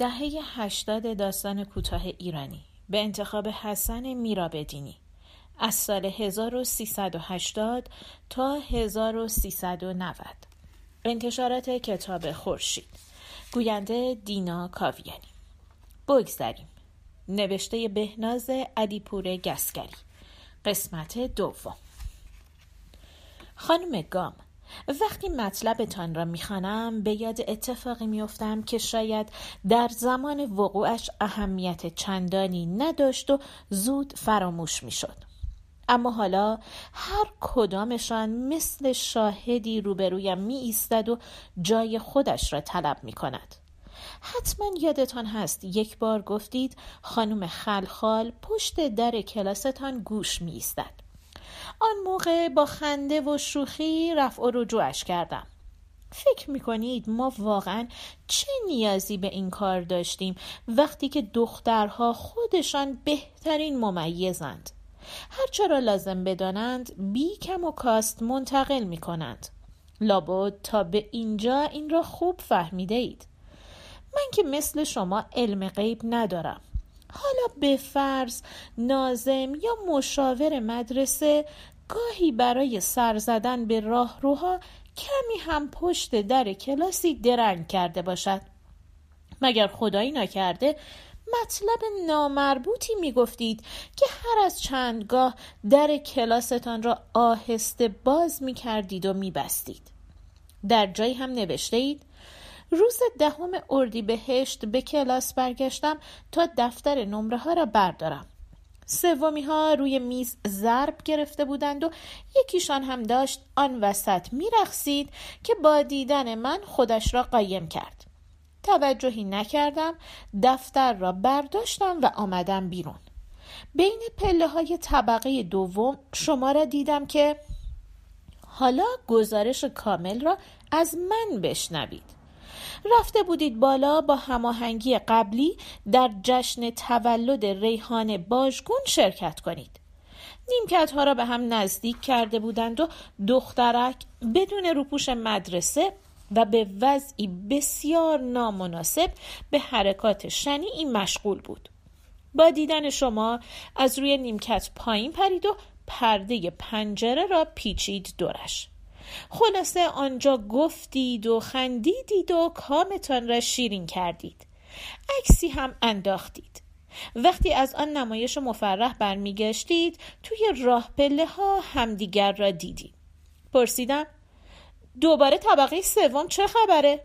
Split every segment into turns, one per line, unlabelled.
دهه هشتاد داستان کوتاه ایرانی به انتخاب حسن میرابدینی. از سال 1380 تا 1390 انتشارات کتاب خورشید. گوینده دینا کاویانی. بگذریم. نوشته بهناز علیپور گسکری قسمت دوم. خانم گام. وقتی مطلبتان را می‌خوانم به یاد اتفاقی میافتم که شاید در زمان وقوعش اهمیت چندانی نداشت و زود فراموش می‌شد اما حالا هر کدامشان مثل شاهدی روبرویم می ایستد و جای خودش را طلب می کند. حتما یادتان هست یک بار گفتید خانم خلخال پشت در کلاستان گوش می ایستد. آن موقع با خنده و شوخی رفع و رجوعش کردم. فکر می‌کنید ما واقعا چه نیازی به این کار داشتیم وقتی که دخترها خودشان بهترین ممیزند؟ هرچه را لازم بدانند بی کم و کاست منتقل می کنند لابد تا به اینجا این را خوب فهمیده اید من که مثل شما علم غیب ندارم. حالا به فرض نازم یا مشاور مدرسه گاهی برای سر زدن به راهروها کمی هم پشت در کلاسی درنگ کرده باشد مگر خدایی نکرده مطلب نامربوطی می گفتید که هر از چندگاه در کلاستان را آهسته باز می کردید و می بستید. در جایی هم نوشته اید روز دهم اردیبهشت به کلاس برگشتم تا دفتر نمره ها را بردارم. سومی ها روی میز ضرب گرفته بودند و یکیشان هم داشت آن وسط میرقصید که با دیدن من خودش را قایم کرد. توجهی نکردم دفتر را برداشتم و آمدم بیرون. بین پله های طبقه دوم شما را دیدم که حالا گزارش کامل را از من بشنوید. رفته بودید بالا با هماهنگی قبلی در جشن تولد ریحان باژگون شرکت کنید. نیمکت ها را به هم نزدیک کرده بودند و دخترک بدون روپوش مدرسه و به وضعی بسیار نامناسب به حرکات شنیعی مشغول بود. با دیدن شما از روی نیمکت پایین پرید و پرده پنجره را پیچید دورش. خلاصه آنجا گفتید و خندیدید و کامتان را شیرین کردید. عکسی هم انداختید. وقتی از آن نمایش مفرح برمیگشتید توی راه پله ها همدیگر را دیدید پرسیدم دوباره طبقه سوم چه خبره؟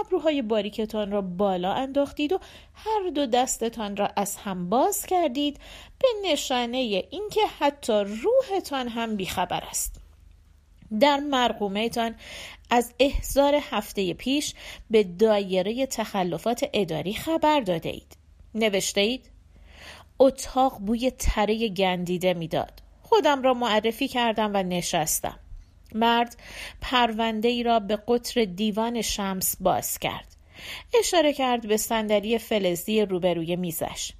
ابروهای باریکتان را بالا انداختید و هر دو دستتان را از هم باز کردید به نشانه اینکه حتی روحتان هم بیخبر است. در مرقومهتان از احضار هفته پیش به دایره تخلفات اداری خبر داده اید. نوشته اید؟ اتاق بوی تره گندیده می‌داد. خودم را معرفی کردم و نشستم. مرد پرونده ای را به قطر دیوان شمس باز کرد. اشاره کرد به صندلی فلزی روبروی میزش.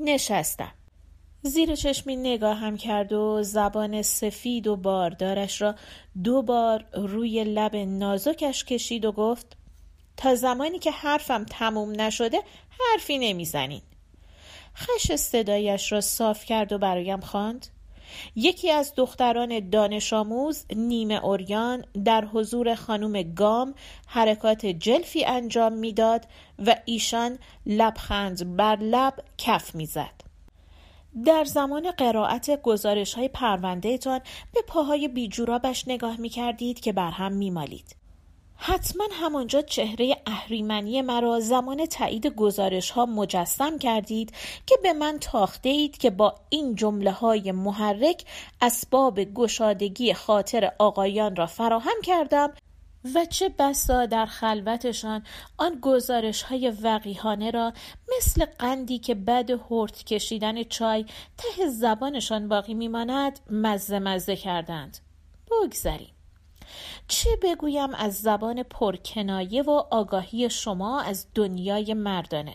نشستم. زیر چشمی نگاه هم کرد و زبان سفید و باردارش را دو بار روی لب نازکش کشید و گفت تا زمانی که حرفم تموم نشده حرفی نمی‌زنین. خش صدایش را صاف کرد و برایم خواند. یکی از دختران دانش آموز نیمه اوریان در حضور خانم گام حرکات جلفی انجام می‌داد و ایشان لبخند بر لب کف می‌زد. در زمان قرائت گزارش های پرونده تان به پاهای بیجورابش نگاه می کردید که بر هم می مالید. حتما همانجا چهره اهریمنی مرا زمان تایید گزارش ها مجسم کردید که به من تاخته اید که با این جمله های محرک اسباب گشادگی خاطر آقایان را فراهم کردم و چه بسا در خلوتشان آن گزارش های وقیهانه را مثل قندی که بعد هرت کشیدن چای ته زبانشان باقی میماند مزه مزه کردند. بگذریم. چه بگویم از زبان پرکنایه و آگاهی شما از دنیای مردانه؟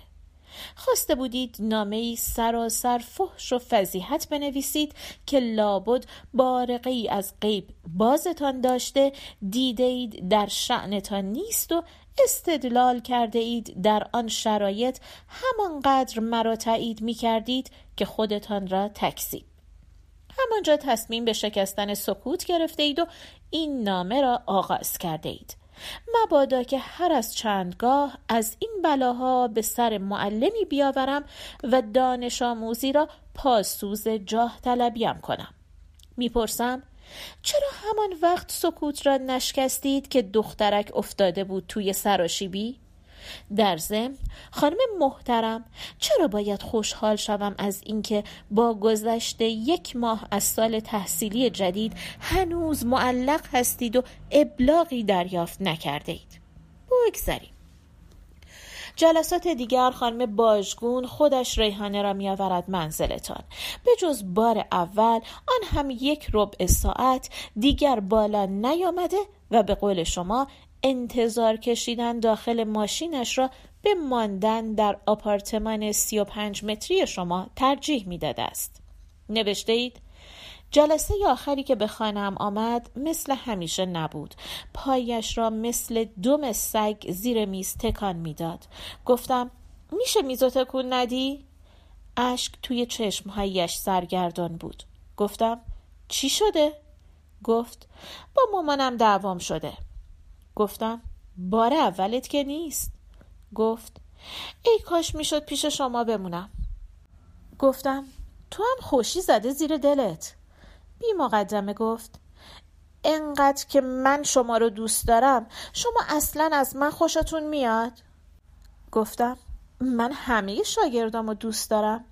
خواسته بودید نامه ای سراسر فحش و فضیحت بنویسید که لابد بارقه ای از غیب بازتان داشته دیده اید در شعنتان نیست و استدلال کرده اید در آن شرایط. همانقدر مرا تایید می کردید که خودتان را تکذیب. همانجا تصمیم به شکستن سکوت گرفته اید و این نامه را آغاز کرده اید مبادا که هر از چندگاه از این بلاها به سر معلمی بیاورم و دانش آموزی را پاسوز جاه طلبیم کنم می‌پرسم چرا همان وقت سکوت را نشکستید که دخترک افتاده بود توی سراشیبی؟ در ضمن خانم محترم چرا باید خوشحال شوم از اینکه با گذشت یک ماه از سال تحصیلی جدید هنوز معلق هستید و ابلاغی دریافت نکرده اید بگذاریم جلسات دیگر خانم باژگون خودش ریحانه را میآورد منزلتان. به جز بار اول آن هم یک ربع ساعت دیگر بالا نیامده و به قول شما انتظار کشیدن داخل ماشینش را به ماندن در آپارتمان سی و پنج متری شما ترجیح می‌داده است. نوشته اید جلسه آخری که به خانم آمد مثل همیشه نبود. پایش را مثل دم سگ زیر میز تکان می‌داد. گفتم میشه میزو تکون ندی؟ اشک توی چشمهایش سرگردان بود. گفتم چی شده؟ گفت با مامانم دعوام شده. گفتم بار اولت که نیست. گفت ای کاش می‌شد پیش شما بمونم. گفتم تو هم خوشی زده زیر دلت. بی مقدمه گفت انقدر که من شما رو دوست دارم شما اصلا از من خوشتون میاد. گفتم من همه شاگردام رو دوست دارم.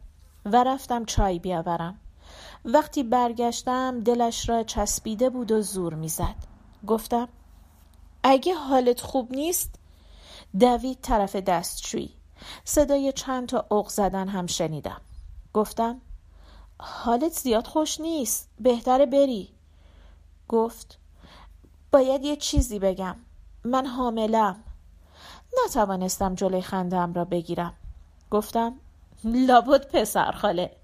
و رفتم چای بیاورم. وقتی برگشتم دلش را چسبیده بود و زور می‌زد. گفتم اگه حالت خوب نیست دوید طرف دستشویی. صدای چند تا اق زدن هم شنیدم. گفتم حالت زیاد خوش نیست بهتره بری. گفت باید یه چیزی بگم. من حاملم. نتوانستم جلوی خندم را بگیرم. گفتم لابد پسر خاله.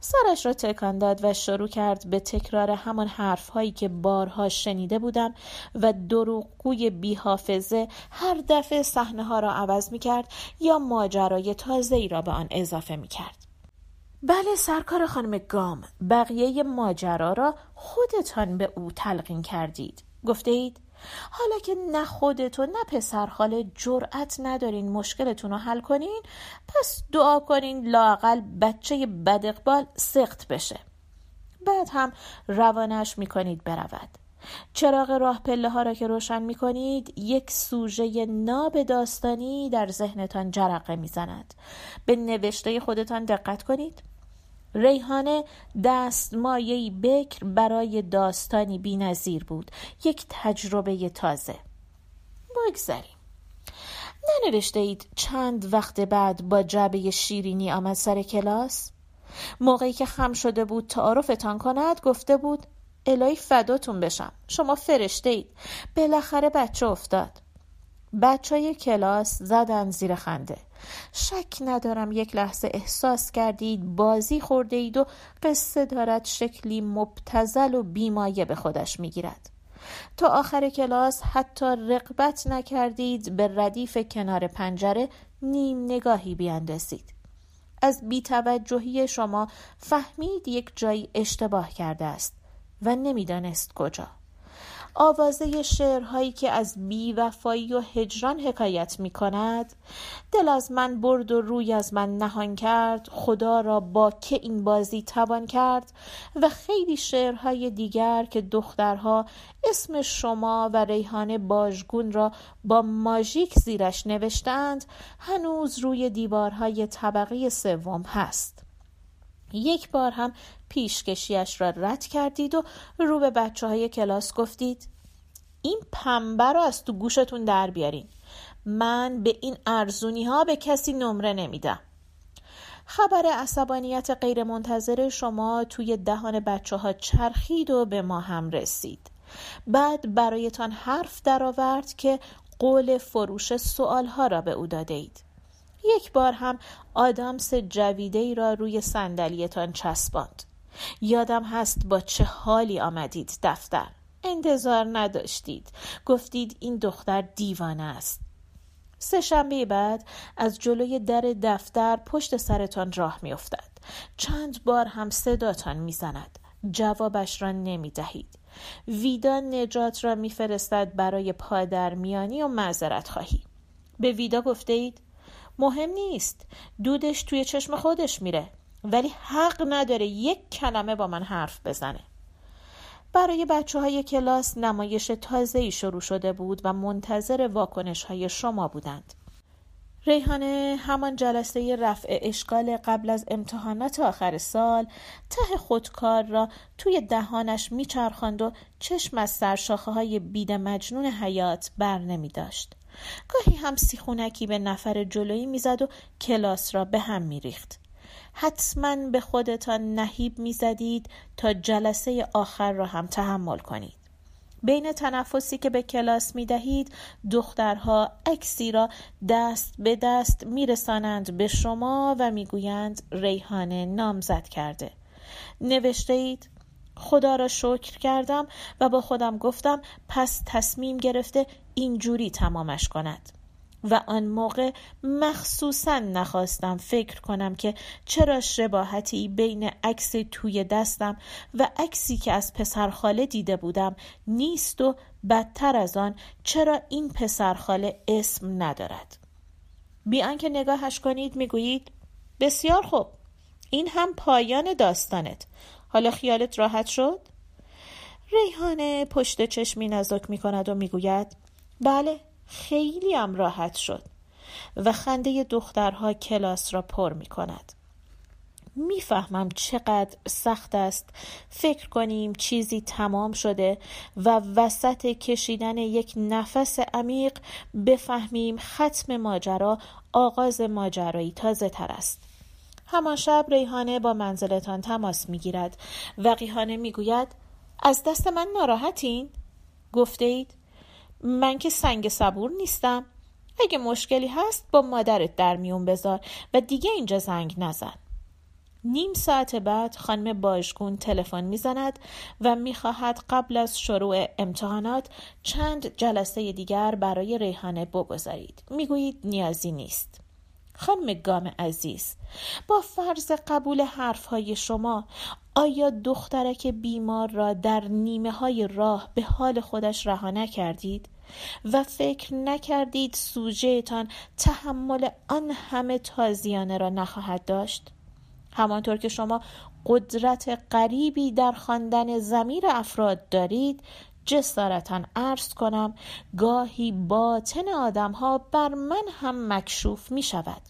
سرش را تکان داد و شروع کرد به تکرار همان حرفهایی که بارها شنیده بودم و دروغگوی بیحافظه هر دفعه صحنه ها را عوض می کرد یا ماجرای تازه ای را به آن اضافه می کرد. بله سرکار خانم گام بقیه ماجرا را خودتان به او تلقین کردید گفته اید حالا که نه خودت و نه پسر خاله جرأت ندارین مشکلتون رو حل کنین پس دعا کنین لاقل بچه بد اقبال سخت بشه. بعد هم روانش می‌کنید برود. چراغ راه پله ها را که روشن می کنید یک سوژه ناب داستانی در ذهنتان جرقه می‌زند. به نوشته خودتان دقت کنید. ریحانه دستمایهی بکر برای داستانی بینظیر بود. یک تجربه تازه. بگذاریم. ننوشته اید چند وقت بعد با جعبه شیرینی آمد سر کلاس؟ موقعی که خم شده بود تعارفتان کند گفته بود الهی فداتون بشم. شما فرشته اید بالاخره بچه افتاد. بچه کلاس زدن زیر خنده. شک ندارم یک لحظه احساس کردید بازی خورده اید و قصه دارد شکلی مبتزل و بیمایه به خودش می‌گیرد. تا آخر کلاس حتی رقبت نکردید به ردیف کنار پنجره نیم نگاهی بیاندازید. از بیتوجهی شما فهمید یک جایی اشتباه کرده است و نمی‌دانست کجا. آوازه شعرهایی که از بیوفایی و هجران حکایت می کند دل از من برد و روی از من نهان کرد. خدا را با که این بازی توان کرد و خیلی شعرهای دیگر که دخترها اسم شما و ریحان باژگون را با ماژیک زیرش نوشتند هنوز روی دیوارهای طبقه سوم هست. یک بار هم پیشکشیش را رد کردید و رو به بچه های کلاس گفتید این پنبه رو از تو گوشتون در بیارین. من به این ارزونی ها به کسی نمره نمیدم. خبر عصبانیت غیرمنتظر شما توی دهان بچه ها چرخید و به ما هم رسید. بعد برایتان حرف درآورد که قول فروش سوال ها را به او داده اید یک بار هم آدامس جویده ای را روی صندلیتان چسباند. یادم هست با چه حالی آمدید دفتر. انتظار نداشتید. گفتید این دختر دیوانه است. سه شنبه بعد از جلوی در دفتر پشت سرتان راه میافتد. چند بار هم صداتان می‌زند. جوابش را نمی دهید ویدا نجات را میفرستد برای پادرمیانی و معذرت خواهی. به ویدا گفته اید مهم نیست. دودش توی چشم خودش میره. ولی حق نداره یک کلمه با من حرف بزنه برای بچه های کلاس نمایش تازه شروع شده بود و منتظر واکنش های شما بودند. ریحانه همان جلسه رفع اشکال قبل از امتحانات آخر سال ته خودکار را توی دهانش میچرخاند و چشم از سرشاخه های بید مجنون حیات بر نمی داشت. گاهی هم سیخونکی به نفر جلویی می‌زد و کلاس را به هم میریخت. حتما به خودتان نهیب می‌زدید تا جلسه آخر را هم تحمل کنید. بین تنفسی که به کلاس می دهید دخترها عکسی را دست به دست می رسانند به شما و می گویند ریحانه نامزد کرده. نوشته اید خدا را شکر کردم و با خودم گفتم پس تصمیم گرفته اینجوری تمامش کند. و آن موقع مخصوصا نخواستم فکر کنم که چرا شباهتی بین عکس توی دستم و عکسی که از پسرخاله دیده بودم نیست و بدتر از آن چرا این پسرخاله اسم ندارد. بی آنکه نگاهش کنید می‌گویید بسیار خوب این هم پایان داستانت. حالا خیالت راحت شد؟ ریحانه پشت چشمی نزدیک می کند و می‌گوید بله خیلی هم راحت شد و خنده دخترها کلاس را پر می کند. می‌فهمم چقدر سخت است فکر کنیم چیزی تمام شده و وسط کشیدن یک نفس عمیق بفهمیم ختم ماجرا آغاز ماجرایی تازه تر است. همان شب ریحانه با منزلتان تماس می‌گیرد وقیحانه می‌گوید از دست من ناراحتین؟ گفته اید. من که سنگ صبور نیستم. اگه مشکلی هست با مادرت در میون بذار و دیگه اینجا زنگ نزن. نیم ساعت بعد خانم باژگون تلفن می‌زند و می‌خواهد قبل از شروع امتحانات چند جلسه دیگر برای ریحانه بگذارید. می‌گویید نیازی نیست. خانم گام عزیز با فرض قبول حرفهای شما آیا دخترک بیمار را در نیمه های راه به حال خودش رها نکردید و فکر نکردید سوژهتان تحمل آن همه تازیانه را نخواهد داشت؟ همانطور که شما قدرت غریبی در خواندن زمیر افراد دارید جسارتا عرض کنم گاهی باطن آدمها بر من هم مکشوف می شود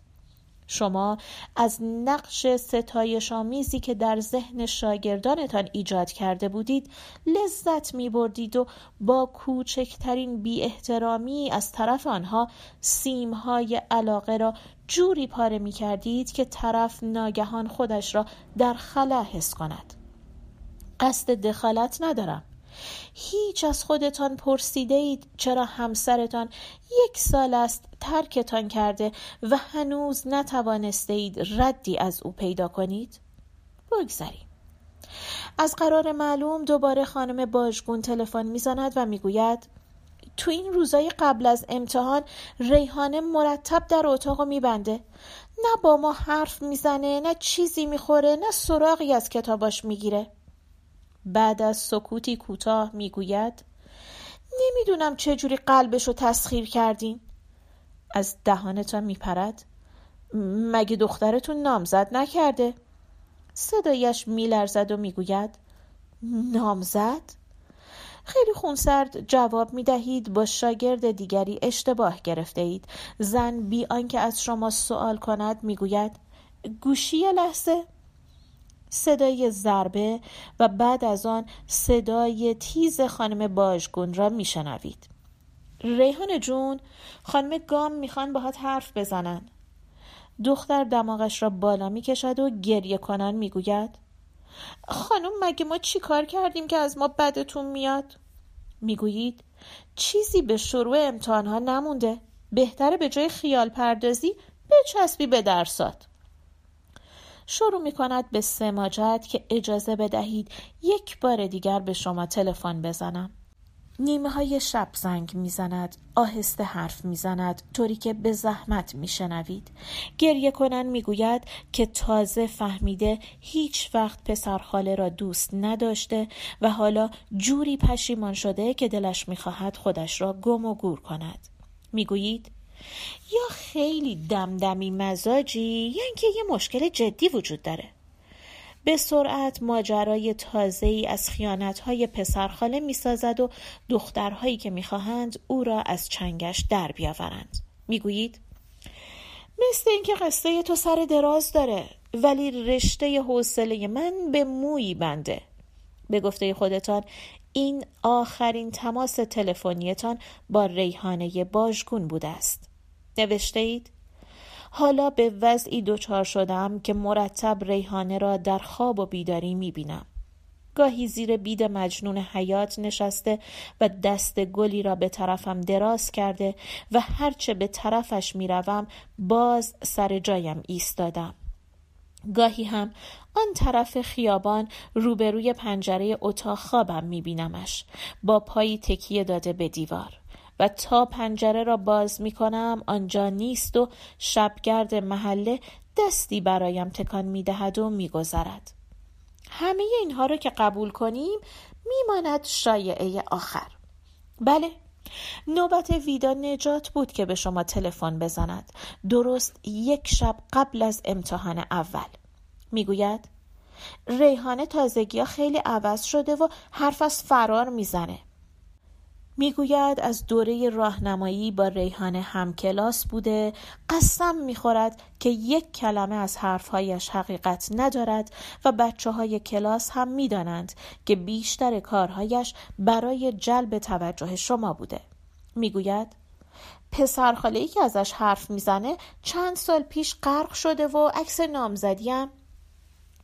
شما از نقش ستایش آمیزی که در ذهن شاگردانتان ایجاد کرده بودید لذت می بردید و با کوچکترین بی احترامی از طرف آنها سیمهای علاقه را جوری پاره می کردید که طرف ناگهان خودش را در خلا حس کند. قصد دخالت ندارم. هیچ از خودتان پرسیده اید چرا همسرتان یک سال است ترکتان کرده و هنوز نتوانسته اید ردی از او پیدا کنید؟ بگذاریم. از قرار معلوم دوباره خانم باژگون تلفن می‌زند و می‌گوید تو این روزای قبل از امتحان ریحانه مرتب در اتاق میبنده نه با ما حرف می‌زنه نه چیزی می‌خوره نه سراغی از کتاباش می‌گیره بعد از سکوتی کوتاه می‌گوید نمی‌دونم چجوری قلبش رو تسخیر کردین. از دهانتان میپرد مگه دخترتون نامزد نکرده؟ صدایش میلرزد و می‌گوید نامزد؟ خیلی خونسرد جواب می دهید با شاگرد دیگری اشتباه گرفته اید زن بی آنکه از شما سوال کند می‌گوید گوشی لحظه؟ صدای ضربه و بعد از آن صدای تیز خانم باژگون را میشنوید. ریحان جون خانم گام می‌خوان باهات حرف بزنن. دختر دماغش را بالا می‌کشد و گریه کنان می‌گوید خانم مگه ما چی کار کردیم که از ما بدتون میاد؟ می‌گویید چیزی به شروع امتحانها نمونده. بهتره به جای خیال پردازی بچسبی به درسات. شروع می کند به سماجت که اجازه بدهید یک بار دیگر به شما تلفن بزنم. نیمه های شب زنگ می‌زند آهسته حرف می‌زند طوری که به زحمت میشنوید. گریه کنن می‌گوید که تازه فهمیده هیچ وقت پسرخاله را دوست نداشته و حالا جوری پشیمان شده که دلش می‌خواهد خودش را گم و گور کند. می‌گویید یا خیلی دمدمی مزاجی یا اینکه یه مشکل جدی وجود داره به سرعت ماجرای تازه ای از خیانت های پسرخاله می سازد و دخترهایی که می خواهند او را از چنگش در بیاورند. می گویید مثل اینکه قصه تو سر دراز داره ولی رشته حوصله من به مویی بنده. به گفته خودتان این آخرین تماس تلفنیتان با ریحانه باژگون بوده است. نوشته اید؟ حالا به وضعی دچار شدم که مرتب ریحانه را در خواب و بیداری می‌بینم. گاهی زیر بید مجنون حیات نشسته و دست گلی را به طرفم دراز کرده و هرچه به طرفش می‌روم باز سر جایم ایستادم. گاهی هم آن طرف خیابان روبروی پنجره اتاق خوابم میبینمش با پایی تکیه داده به دیوار. و تا پنجره را باز می کنم آنجا نیست و شبگرد محله دستی برایم تکان می دهد و می گذرد. همه اینها را که قبول کنیم میماند شایعه آخر. بله نوبت ویدا نجات بود که به شما تلفن بزند. درست یک شب قبل از امتحان اول. می‌گوید ریحانه تازگی ها خیلی عوض شده و حرف از فرار می‌زنه. می‌گوید از دوره راهنمایی با ریحانه همکلاس بوده قسم می‌خورد که یک کلمه از حرفهایش حقیقت ندارد و بچه های کلاس هم می‌دانند که بیشتر کارهایش برای جلب توجه شما بوده. می‌گوید پسر ای که ازش حرف می‌زنه چند سال پیش غرق شده و عکس نامزدیم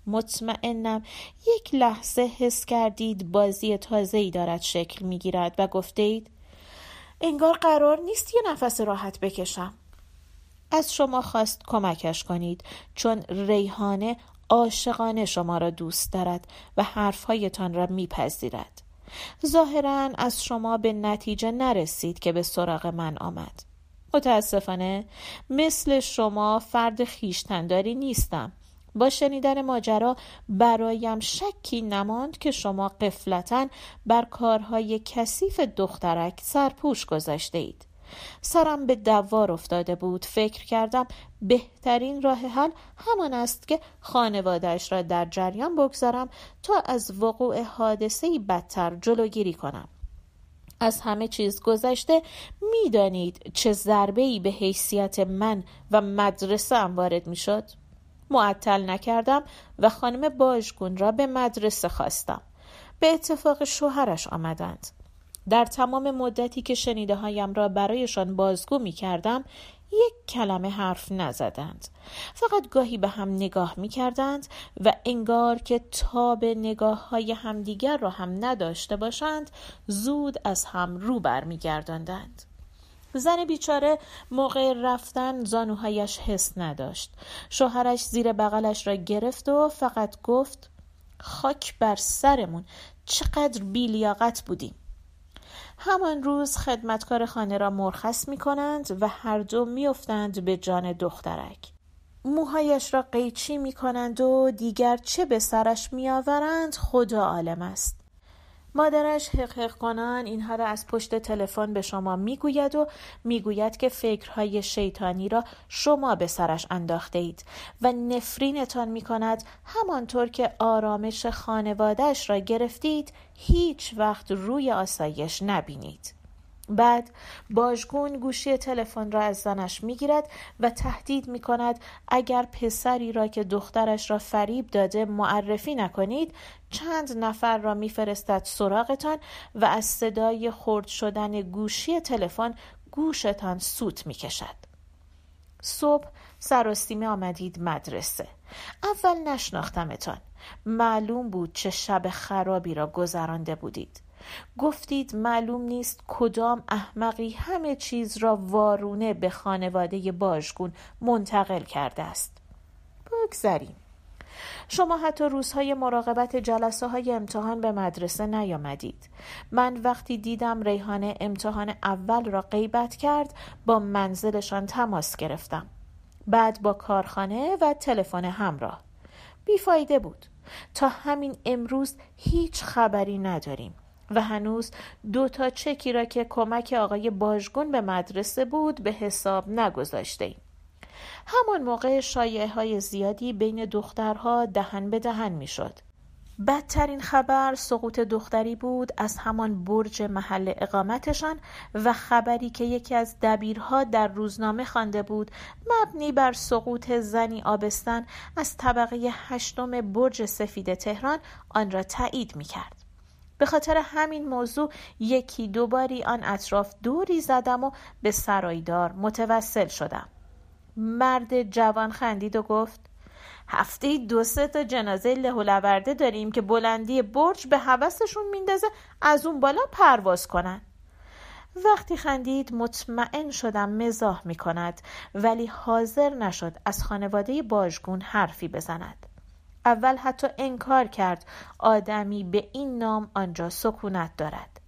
مطمئنم. یک لحظه حس کردید بازی تازه ای دارد شکل می گیرد و گفته اید انگار قرار نیست یه نفس راحت بکشم. از شما خواست کمکش کنید چون ریحانه عاشقانه شما را دوست دارد و حرفهایتان را میپذیرد. ظاهرا از شما به نتیجه نرسید که به سراغ من آمد. متاسفانه مثل شما فرد خیشتنداری نیستم. با شنیدن ماجرا برایم شکی نماند که شما قفلتا بر کارهای کثیف دخترک سرپوش گذاشته اید سرم به دوار افتاده بود. فکر کردم بهترین راه حل همان است که خانوادهش را در جریان بگذارم تا از وقوع حادثه بدتر جلوگیری کنم. از همه چیز گذشته می‌دانید چه ضربه ای به حیثیت من و مدرسه وارد می‌شد؟ معطل نکردم و خانم باژگون را به مدرسه خواستم. به اتفاق شوهرش آمدند. در تمام مدتی که شنیده هایم را برایشان بازگو می کردم یک کلمه حرف نزدند. فقط گاهی به هم نگاه می کردند و انگار که تاب نگاه های همدیگر را هم نداشته باشند زود از هم رو برمیگرداندند زن بیچاره موقع رفتن زانوهایش حس نداشت. شوهرش زیر بغلش را گرفت و فقط گفت خاک بر سرمون چقدر بیلیاقت بودیم. همان روز خدمتکار خانه را مرخص می کنند و هر دو میافتند به جان دخترک. موهایش را قیچی می کنند و دیگر چه به سرش می آورند خدا عالم است. مادرش حق کنان اینها را از پشت تلفن به شما می‌گوید و می‌گوید که فکرهای شیطانی را شما به سرش انداخته اید و نفرینتان می کند همانطور که آرامش خانوادهش را گرفتید هیچ وقت روی آسایش نبینید. بعد باژگون گوشی تلفن را از زنش می‌گیرد و تهدید می کند اگر پسری را که دخترش را فریب داده معرفی نکنید چند نفر را میفرستد سراغتان و از صدای خرد شدن گوشی تلفن گوشتان سوت می‌کشد. صبح سراسیمه آمدید مدرسه. اول نشناختمتان. معلوم بود چه شب خرابی را گذرانده بودید. گفتید معلوم نیست کدام احمقی همه چیز را وارونه به خانواده باژگون منتقل کرده است. بگذریم. شما حتی روزهای مراقبت جلسه های امتحان به مدرسه نیامدید. من وقتی دیدم ریحانه امتحان اول را غیبت کرد با منزلشان تماس گرفتم. بعد با کارخانه و تلفن همراه. بیفایده بود. تا همین امروز هیچ خبری نداریم. و هنوز دو تا چکی را که کمک آقای باژگون به مدرسه بود به حساب نگذاشته همان موقع شایعه های زیادی بین دخترها دهن به دهن می‌شد. بدترین خبر سقوط دختری بود از همان برج محل اقامتشان و خبری که یکی از دبیرها در روزنامه خوانده بود مبنی بر سقوط زنی آبستن از طبقه هشتم برج سفید تهران آن را تایید می کرد. به خاطر همین موضوع یکی دوباری آن اطراف دوری زدم و به سرایدار متوسل شدم. مرد جوان خندید و گفت هفته دو سه تا جنازه لهولورده داریم که بلندی برج به حوستشون میندازه از اون بالا پرواز کنن وقتی خندید مطمئن شدم مزاح می کند ولی حاضر نشد از خانواده باژگون حرفی بزند اول حتی انکار کرد آدمی به این نام آنجا سکونت دارد.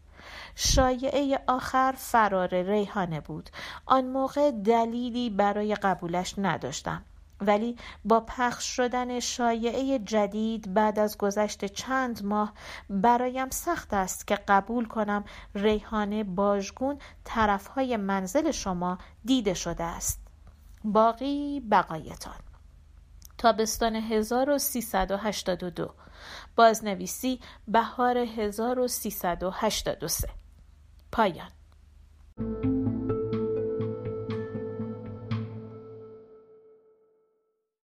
شایعه آخر فرار ریحانه بود. آن موقع دلیلی برای قبولش نداشتم. ولی با پخش شدن شایعه جدید بعد از گذشت چند ماه برایم سخت است که قبول کنم ریحانه باژگون طرفهای منزل شما دیده شده است. باقی بقایتان. تابستان 1382 بازنویسی بهار 1383 پایان.